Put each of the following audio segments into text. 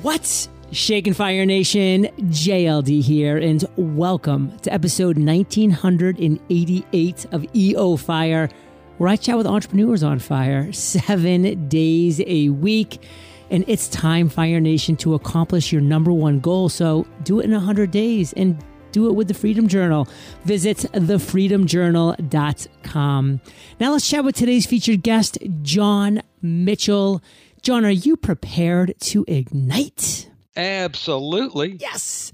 What's Shaken Fire Nation? JLD here, and welcome to episode 1988 of EO Fire, where I chat with entrepreneurs on fire seven days a week. And it's time, Fire Nation, to accomplish your number one goal. So do it in 100 days and do it with the Freedom Journal. Visit thefreedomjournal.com. Now let's chat with today's featured guest, John Mitchell. John, are you prepared to ignite? Absolutely. Yes.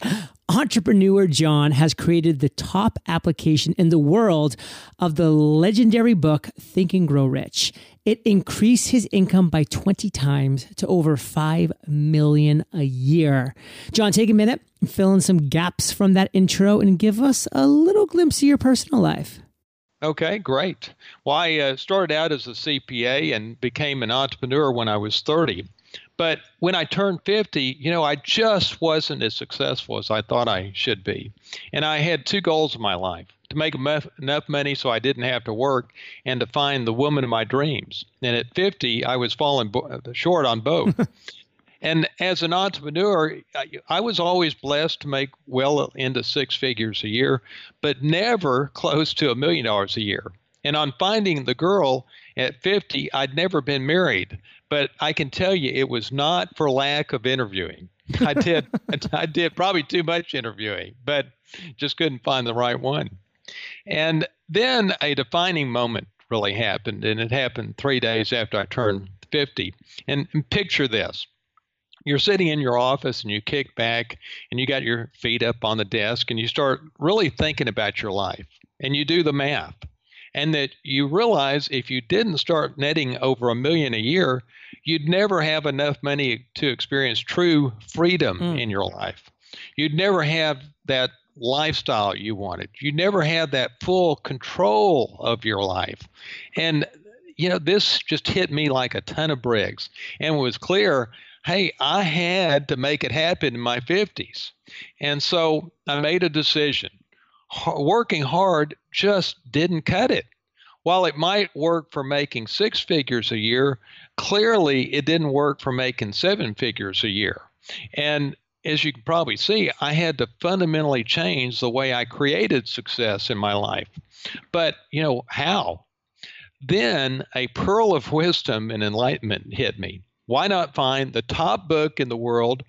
Entrepreneur John has created the top application in the world of the legendary book Think and Grow Rich. It increased his income by 20 times to over 5 million a year. John, take a minute, fill in some gaps from that intro and give us a little glimpse of your personal life. Okay, great. Well, I uh, started out as a CPA and became an entrepreneur when I was 30. But when I turned 50, you know, I just wasn't as successful as I thought I should be. And I had two goals in my life to make enough money so I didn't have to work and to find the woman of my dreams. And at 50, I was falling short on both. And as an entrepreneur, I was always blessed to make well into six figures a year, but never close to a million dollars a year. And on finding the girl at 50, I'd never been married, but I can tell you it was not for lack of interviewing. I did I did probably too much interviewing, but just couldn't find the right one. And then a defining moment really happened, and it happened three days after I turned 50. And, and picture this you're sitting in your office and you kick back and you got your feet up on the desk and you start really thinking about your life and you do the math and that you realize if you didn't start netting over a million a year you'd never have enough money to experience true freedom mm. in your life. You'd never have that lifestyle you wanted. You never had that full control of your life. And you know this just hit me like a ton of bricks. And it was clear hey, I had to make it happen in my 50s. And so I made a decision. Working hard just didn't cut it. While it might work for making six figures a year, clearly it didn't work for making seven figures a year. And as you can probably see, I had to fundamentally change the way I created success in my life. But, you know, how? Then a pearl of wisdom and enlightenment hit me why not find the top book in the world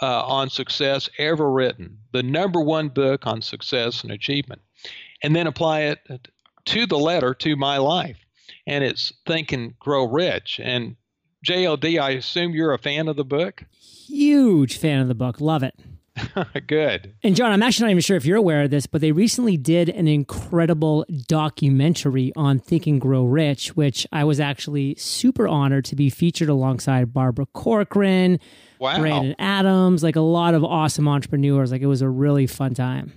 uh, on success ever written, the number one book on success and achievement, and then apply it to the letter to my life? And it's Think and Grow Rich. And JLD, I assume you're a fan of the book? Huge fan of the book. Love it. Good. And John, I'm actually not even sure if you're aware of this, but they recently did an incredible documentary on Think and Grow Rich, which I was actually super honored to be featured alongside Barbara Corcoran, wow. Brandon Adams, like a lot of awesome entrepreneurs. Like it was a really fun time.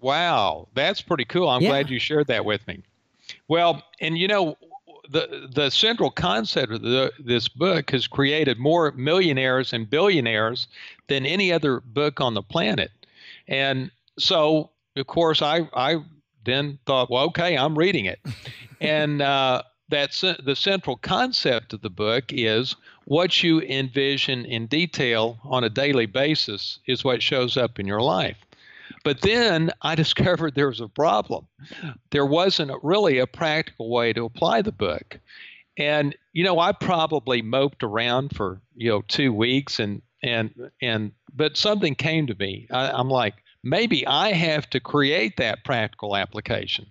Wow, that's pretty cool. I'm yeah. glad you shared that with me. Well, and you know, the the central concept of the, this book has created more millionaires and billionaires than any other book on the planet. And so, of course, I I then thought, well, okay, I'm reading it, and uh, that's the central concept of the book is what you envision in detail on a daily basis is what shows up in your life. But then I discovered there was a problem. There wasn't really a practical way to apply the book. And you know, I probably moped around for you know two weeks, and and and but something came to me. I, I'm like, maybe I have to create that practical application.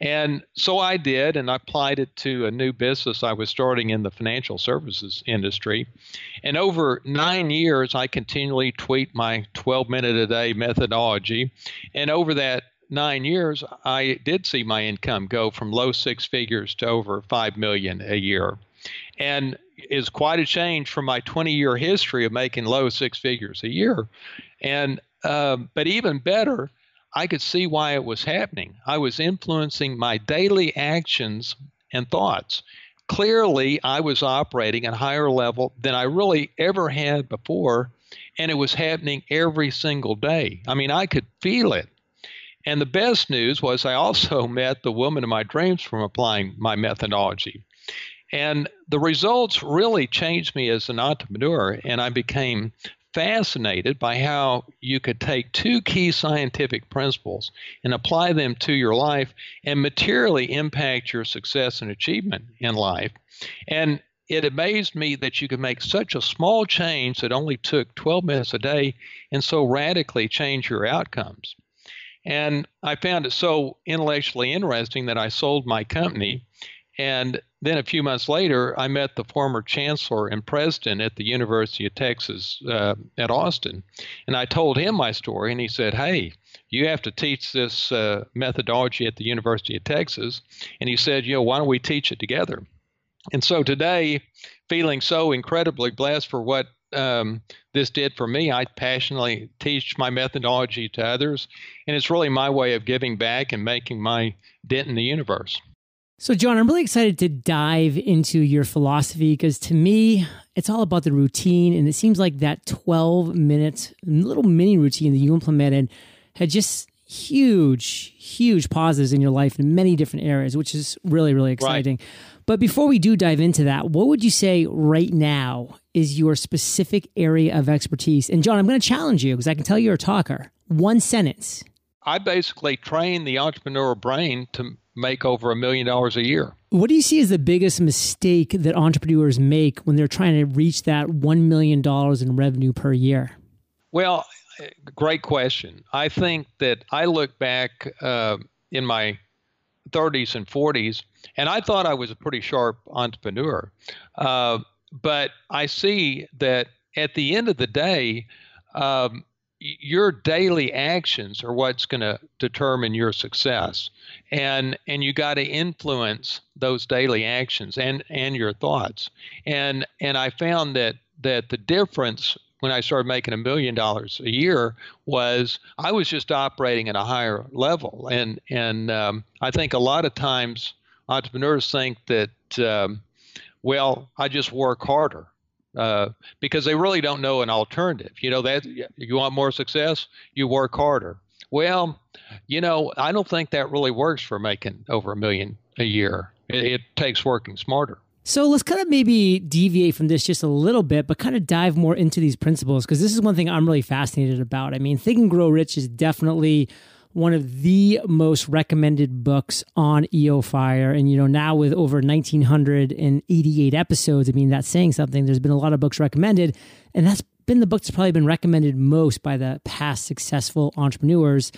And so I did, and I applied it to a new business I was starting in the financial services industry. And over nine years, I continually tweaked my 12 minute a day methodology. And over that nine years, I did see my income go from low six figures to over five million a year. And is quite a change from my 20 year history of making low six figures a year. And um, but even better, I could see why it was happening. I was influencing my daily actions and thoughts. Clearly, I was operating at a higher level than I really ever had before, and it was happening every single day. I mean, I could feel it. And the best news was I also met the woman of my dreams from applying my methodology. And the results really changed me as an entrepreneur, and I became fascinated by how you could take two key scientific principles and apply them to your life and materially impact your success and achievement in life. And it amazed me that you could make such a small change that only took 12 minutes a day and so radically change your outcomes. And I found it so intellectually interesting that I sold my company. And then a few months later, I met the former chancellor and president at the University of Texas uh, at Austin. And I told him my story, and he said, Hey, you have to teach this uh, methodology at the University of Texas. And he said, You know, why don't we teach it together? And so today, feeling so incredibly blessed for what um, this did for me. I passionately teach my methodology to others, and it's really my way of giving back and making my dent in the universe. So, John, I'm really excited to dive into your philosophy because to me, it's all about the routine. And it seems like that 12 minute little mini routine that you implemented had just huge, huge pauses in your life in many different areas, which is really, really exciting. Right. But before we do dive into that, what would you say right now is your specific area of expertise? And John, I'm going to challenge you because I can tell you're a talker. One sentence. I basically train the entrepreneurial brain to make over a million dollars a year. What do you see as the biggest mistake that entrepreneurs make when they're trying to reach that $1 million in revenue per year? Well, great question. I think that I look back uh, in my 30s and 40s, and I thought I was a pretty sharp entrepreneur. Uh, but I see that at the end of the day, um, your daily actions are what's going to determine your success. And and you got to influence those daily actions and and your thoughts. And and i found that that the difference when I started making a million dollars a year was I was just operating at a higher level, and and um, I think a lot of times entrepreneurs think that um, well I just work harder uh, because they really don't know an alternative. You know that you want more success, you work harder. Well, you know I don't think that really works for making over a million a year. It, it takes working smarter. So let's kind of maybe deviate from this just a little bit, but kind of dive more into these principles because this is one thing I'm really fascinated about. I mean, Think and Grow Rich is definitely one of the most recommended books on EO Fire. And, you know, now with over 1,988 episodes, I mean, that's saying something. There's been a lot of books recommended, and that's been the book that's probably been recommended most by the past successful entrepreneurs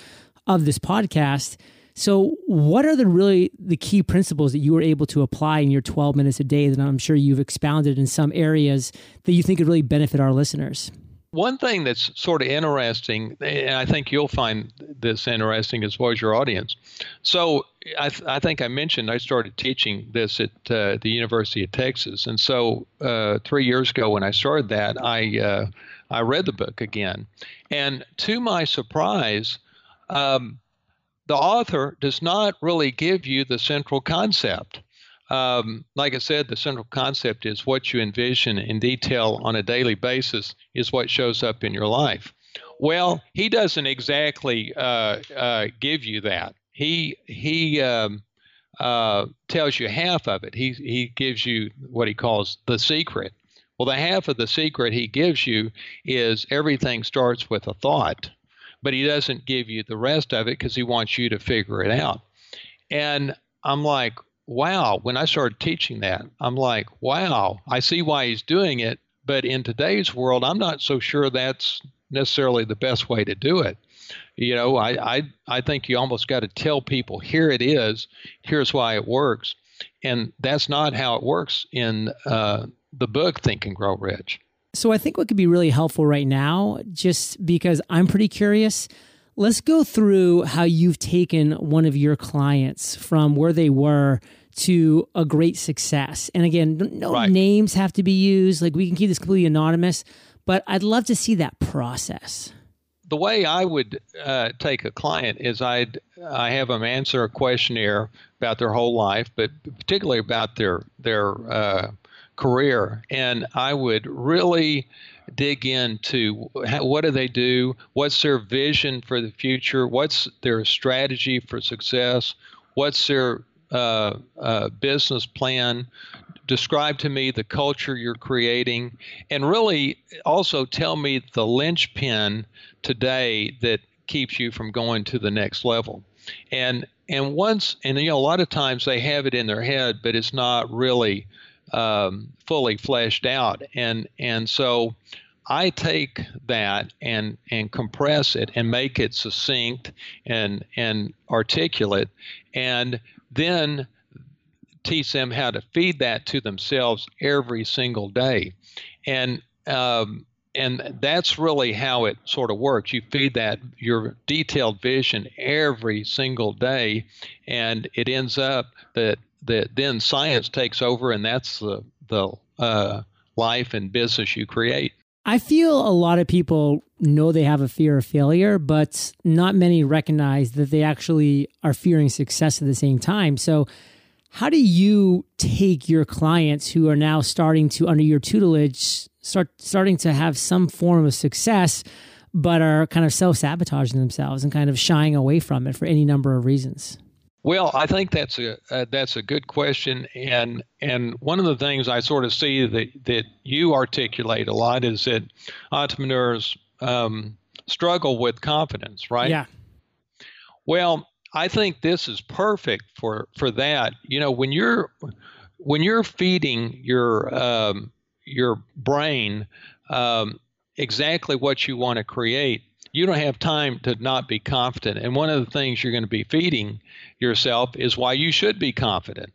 of this podcast. So, what are the really the key principles that you were able to apply in your 12 minutes a day that I'm sure you've expounded in some areas that you think could really benefit our listeners? One thing that's sort of interesting, and I think you'll find this interesting as well as your audience. So, I, th- I think I mentioned I started teaching this at uh, the University of Texas, and so uh, three years ago when I started that, I uh, I read the book again, and to my surprise. Um, the author does not really give you the central concept. Um, like I said, the central concept is what you envision in detail on a daily basis is what shows up in your life. Well, he doesn't exactly uh, uh, give you that. He he um, uh, tells you half of it. He he gives you what he calls the secret. Well, the half of the secret he gives you is everything starts with a thought but he doesn't give you the rest of it because he wants you to figure it out. And I'm like, wow, when I started teaching that, I'm like, wow, I see why he's doing it. But in today's world, I'm not so sure that's necessarily the best way to do it. You know, I, I, I think you almost got to tell people, here it is, here's why it works. And that's not how it works in uh, the book Think and Grow Rich. So I think what could be really helpful right now, just because I'm pretty curious, let's go through how you've taken one of your clients from where they were to a great success. And again, no right. names have to be used. Like we can keep this completely anonymous, but I'd love to see that process. The way I would uh, take a client is I'd I have them answer a questionnaire about their whole life, but particularly about their their uh, career, and I would really dig into what do they do, what's their vision for the future, what's their strategy for success, what's their uh, uh, business plan, describe to me the culture you're creating, and really also tell me the linchpin today that keeps you from going to the next level. And and once and you know a lot of times they have it in their head, but it's not really um, fully fleshed out. And and so I take that and and compress it and make it succinct and and articulate, and then teach them how to feed that to themselves every single day, and um, and that's really how it sort of works. You feed that your detailed vision every single day, and it ends up that that then science takes over, and that's the the uh, life and business you create. I feel a lot of people know they have a fear of failure, but not many recognize that they actually are fearing success at the same time. So, how do you take your clients who are now starting to, under your tutelage, start starting to have some form of success, but are kind of self sabotaging themselves and kind of shying away from it for any number of reasons? Well, I think that's a uh, that's a good question, and and one of the things I sort of see that that you articulate a lot is that entrepreneurs um, struggle with confidence, right? Yeah. Well, I think this is perfect for for that. You know, when you're when you're feeding your um, your brain um, exactly what you want to create, you don't have time to not be confident. And one of the things you're going to be feeding yourself is why you should be confident.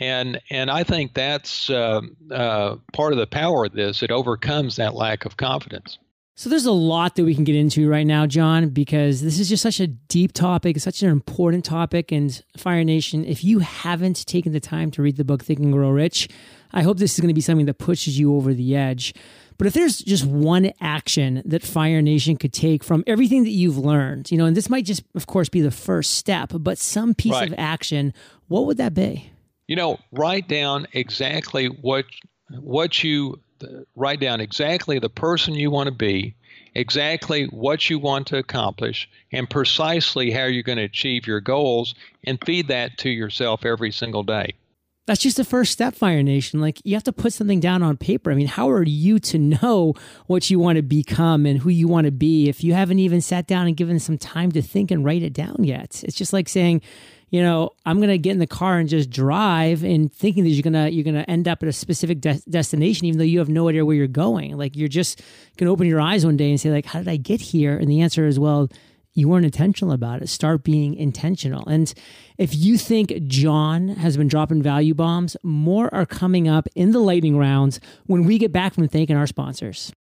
And and I think that's uh, uh, part of the power of this. It overcomes that lack of confidence. So there's a lot that we can get into right now, John, because this is just such a deep topic, such an important topic. And Fire Nation, if you haven't taken the time to read the book Think and Grow Rich, I hope this is going to be something that pushes you over the edge. But if there's just one action that Fire Nation could take from everything that you've learned, you know, and this might just, of course, be the first step, but some piece right. of action, what would that be? You know, write down exactly what what you write down exactly the person you want to be, exactly what you want to accomplish, and precisely how you're going to achieve your goals, and feed that to yourself every single day. That's just the first step, Fire Nation. Like, you have to put something down on paper. I mean, how are you to know what you want to become and who you want to be if you haven't even sat down and given some time to think and write it down yet? It's just like saying, you know, I'm gonna get in the car and just drive and thinking that you're gonna you're gonna end up at a specific de- destination, even though you have no idea where you're going. Like you're just gonna open your eyes one day and say, like, how did I get here? And the answer is, well, you weren't intentional about it. Start being intentional. And if you think John has been dropping value bombs, more are coming up in the lightning rounds when we get back from thanking our sponsors.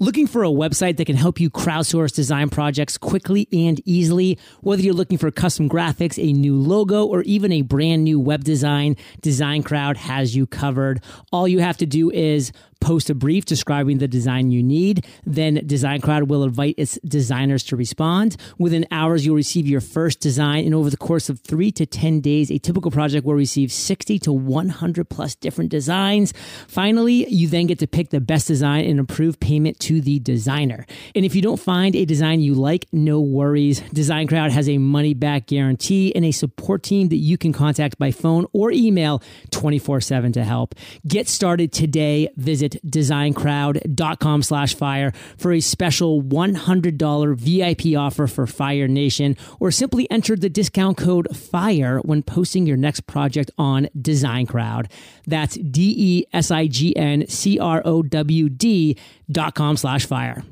Looking for a website that can help you crowdsource design projects quickly and easily? Whether you're looking for custom graphics, a new logo, or even a brand new web design, Design Crowd has you covered. All you have to do is post a brief describing the design you need. Then Design Crowd will invite its designers to respond. Within hours, you'll receive your first design. And over the course of three to 10 days, a typical project will receive 60 to 100 plus different designs. Finally, you then get to pick the best design and approve payment to the designer. And if you don't find a design you like, no worries. Design Crowd has a money back guarantee and a support team that you can contact by phone or email 24 7 to help. Get started today. Visit visit designcrowd.com slash fire for a special $100 VIP offer for Fire Nation or simply enter the discount code FIRE when posting your next project on Design Crowd. That's D-E-S-I-G-N-C-R-O-W-D dot com slash fire.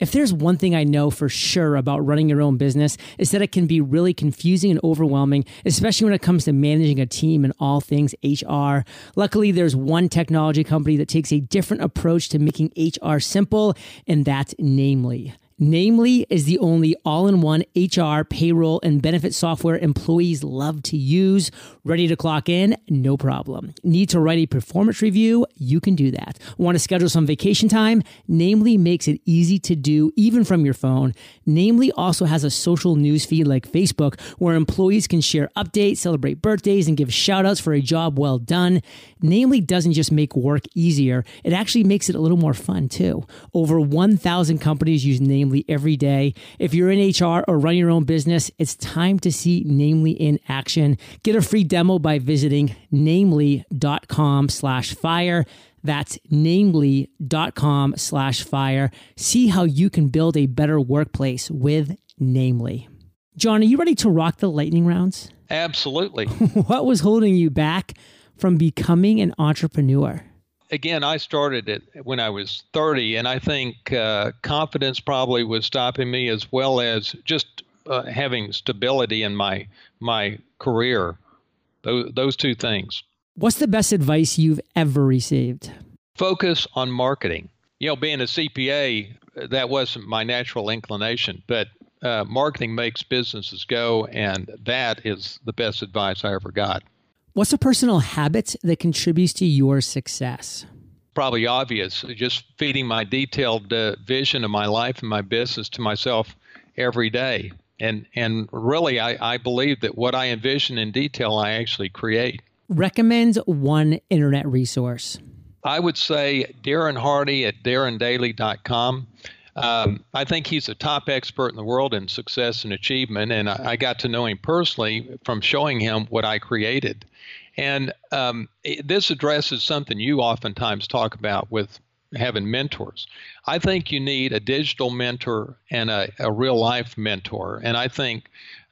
If there's one thing I know for sure about running your own business, is that it can be really confusing and overwhelming, especially when it comes to managing a team and all things HR. Luckily, there's one technology company that takes a different approach to making HR simple, and that's Namely. Namely is the only all-in-one HR, payroll, and benefit software employees love to use. Ready to clock in? No problem. Need to write a performance review? You can do that. Want to schedule some vacation time? Namely makes it easy to do even from your phone. Namely also has a social news feed like Facebook where employees can share updates, celebrate birthdays, and give shoutouts for a job well done. Namely doesn't just make work easier, it actually makes it a little more fun too. Over 1,000 companies use Namely Namely every day. If you're in HR or run your own business, it's time to see Namely in action. Get a free demo by visiting namely.com slash fire. That's namely.com slash fire. See how you can build a better workplace with Namely. John, are you ready to rock the lightning rounds? Absolutely. what was holding you back from becoming an entrepreneur? Again, I started it when I was 30, and I think uh, confidence probably was stopping me as well as just uh, having stability in my my career. Those, those two things. What's the best advice you've ever received? Focus on marketing. You know, being a CPA, that wasn't my natural inclination, but uh, marketing makes businesses go, and that is the best advice I ever got. What's a personal habit that contributes to your success? Probably obvious. Just feeding my detailed uh, vision of my life and my business to myself every day. And, and really, I, I believe that what I envision in detail, I actually create. Recommend one internet resource. I would say Darren Hardy at darrendaily.com. Um, I think he's a top expert in the world in success and achievement, and I, I got to know him personally from showing him what I created. And um, it, this addresses something you oftentimes talk about with having mentors. I think you need a digital mentor and a, a real life mentor. And I think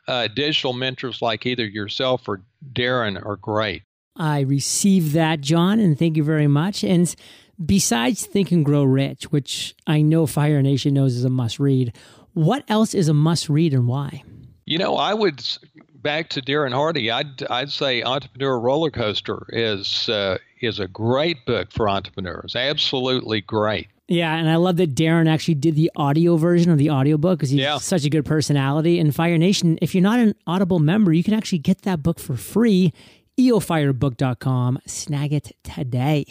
uh, digital mentors like either yourself or Darren are great. I receive that, John, and thank you very much. And besides Think and Grow Rich, which I know Fire Nation knows is a must read, what else is a must read and why? You know, I would back to Darren Hardy. I'd I'd say Entrepreneur Roller Coaster is uh, is a great book for entrepreneurs. Absolutely great. Yeah, and I love that Darren actually did the audio version of the audiobook because he's Yeah. such a good personality. And Fire Nation, if you're not an Audible member, you can actually get that book for free. Eofirebook.com. Snag it today.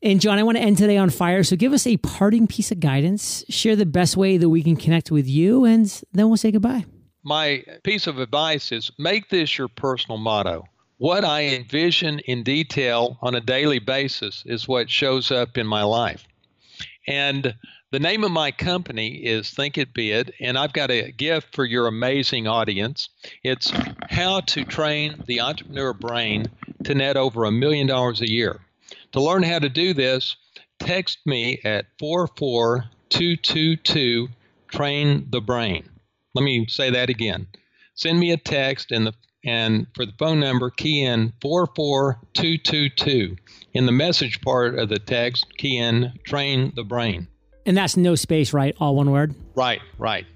And John, I want to end today on fire. So give us a parting piece of guidance. Share the best way that we can connect with you, and then we'll say goodbye. My piece of advice is make this your personal motto. What I envision in detail on a daily basis is what shows up in my life. And the name of my company is Think It Be It, and I've got a gift for your amazing audience. It's how to train the entrepreneur brain to net over a million dollars a year. To learn how to do this, text me at 44222 Train the Brain. Let me say that again. Send me a text and the and for the phone number key in 44222. In the message part of the text, key in train the brain. And that's no space, right? All one word. Right, right.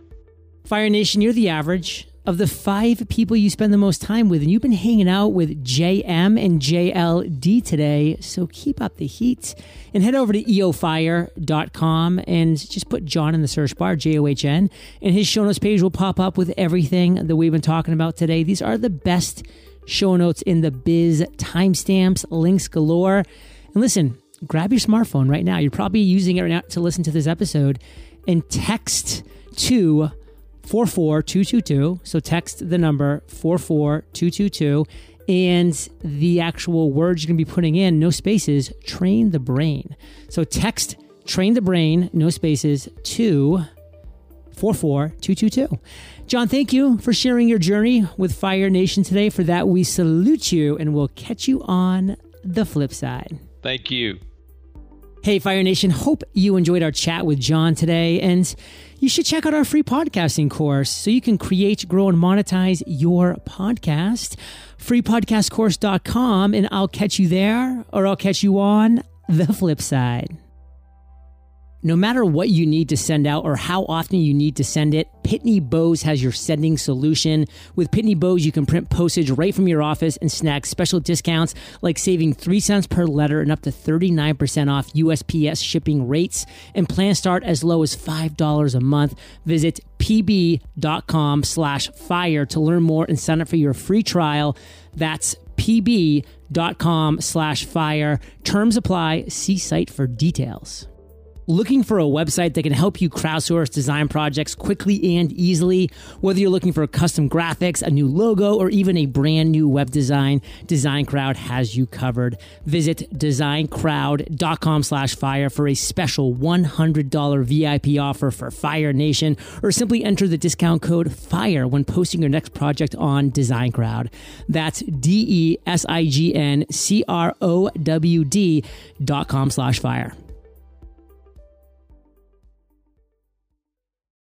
Fire Nation, you're the average of the five people you spend the most time with, and you've been hanging out with JM and JLD today. So keep up the heat and head over to eofire.com and just put John in the search bar, J O H N, and his show notes page will pop up with everything that we've been talking about today. These are the best show notes in the biz, timestamps, links galore. And listen, grab your smartphone right now. You're probably using it right now to listen to this episode and text to 44222. So text the number 44222 and the actual words you're going to be putting in, no spaces, train the brain. So text train the brain, no spaces, to 44222. John, thank you for sharing your journey with Fire Nation today. For that, we salute you and we'll catch you on the flip side. Thank you. Hey, Fire Nation, hope you enjoyed our chat with John today. And you should check out our free podcasting course so you can create, grow, and monetize your podcast. Freepodcastcourse.com, and I'll catch you there or I'll catch you on the flip side. No matter what you need to send out or how often you need to send it, Pitney Bowes has your sending solution. With Pitney Bowes, you can print postage right from your office and snag special discounts like saving 3 cents per letter and up to 39% off USPS shipping rates. And plans start as low as $5 a month. Visit pb.com slash fire to learn more and sign up for your free trial. That's pb.com slash fire. Terms apply. See site for details. Looking for a website that can help you crowdsource design projects quickly and easily? Whether you're looking for custom graphics, a new logo, or even a brand new web design, Design Crowd has you covered. Visit designcrowd.com slash fire for a special $100 VIP offer for Fire Nation, or simply enter the discount code FIRE when posting your next project on Design Crowd. That's D E S I G N C R O W D dot com slash fire.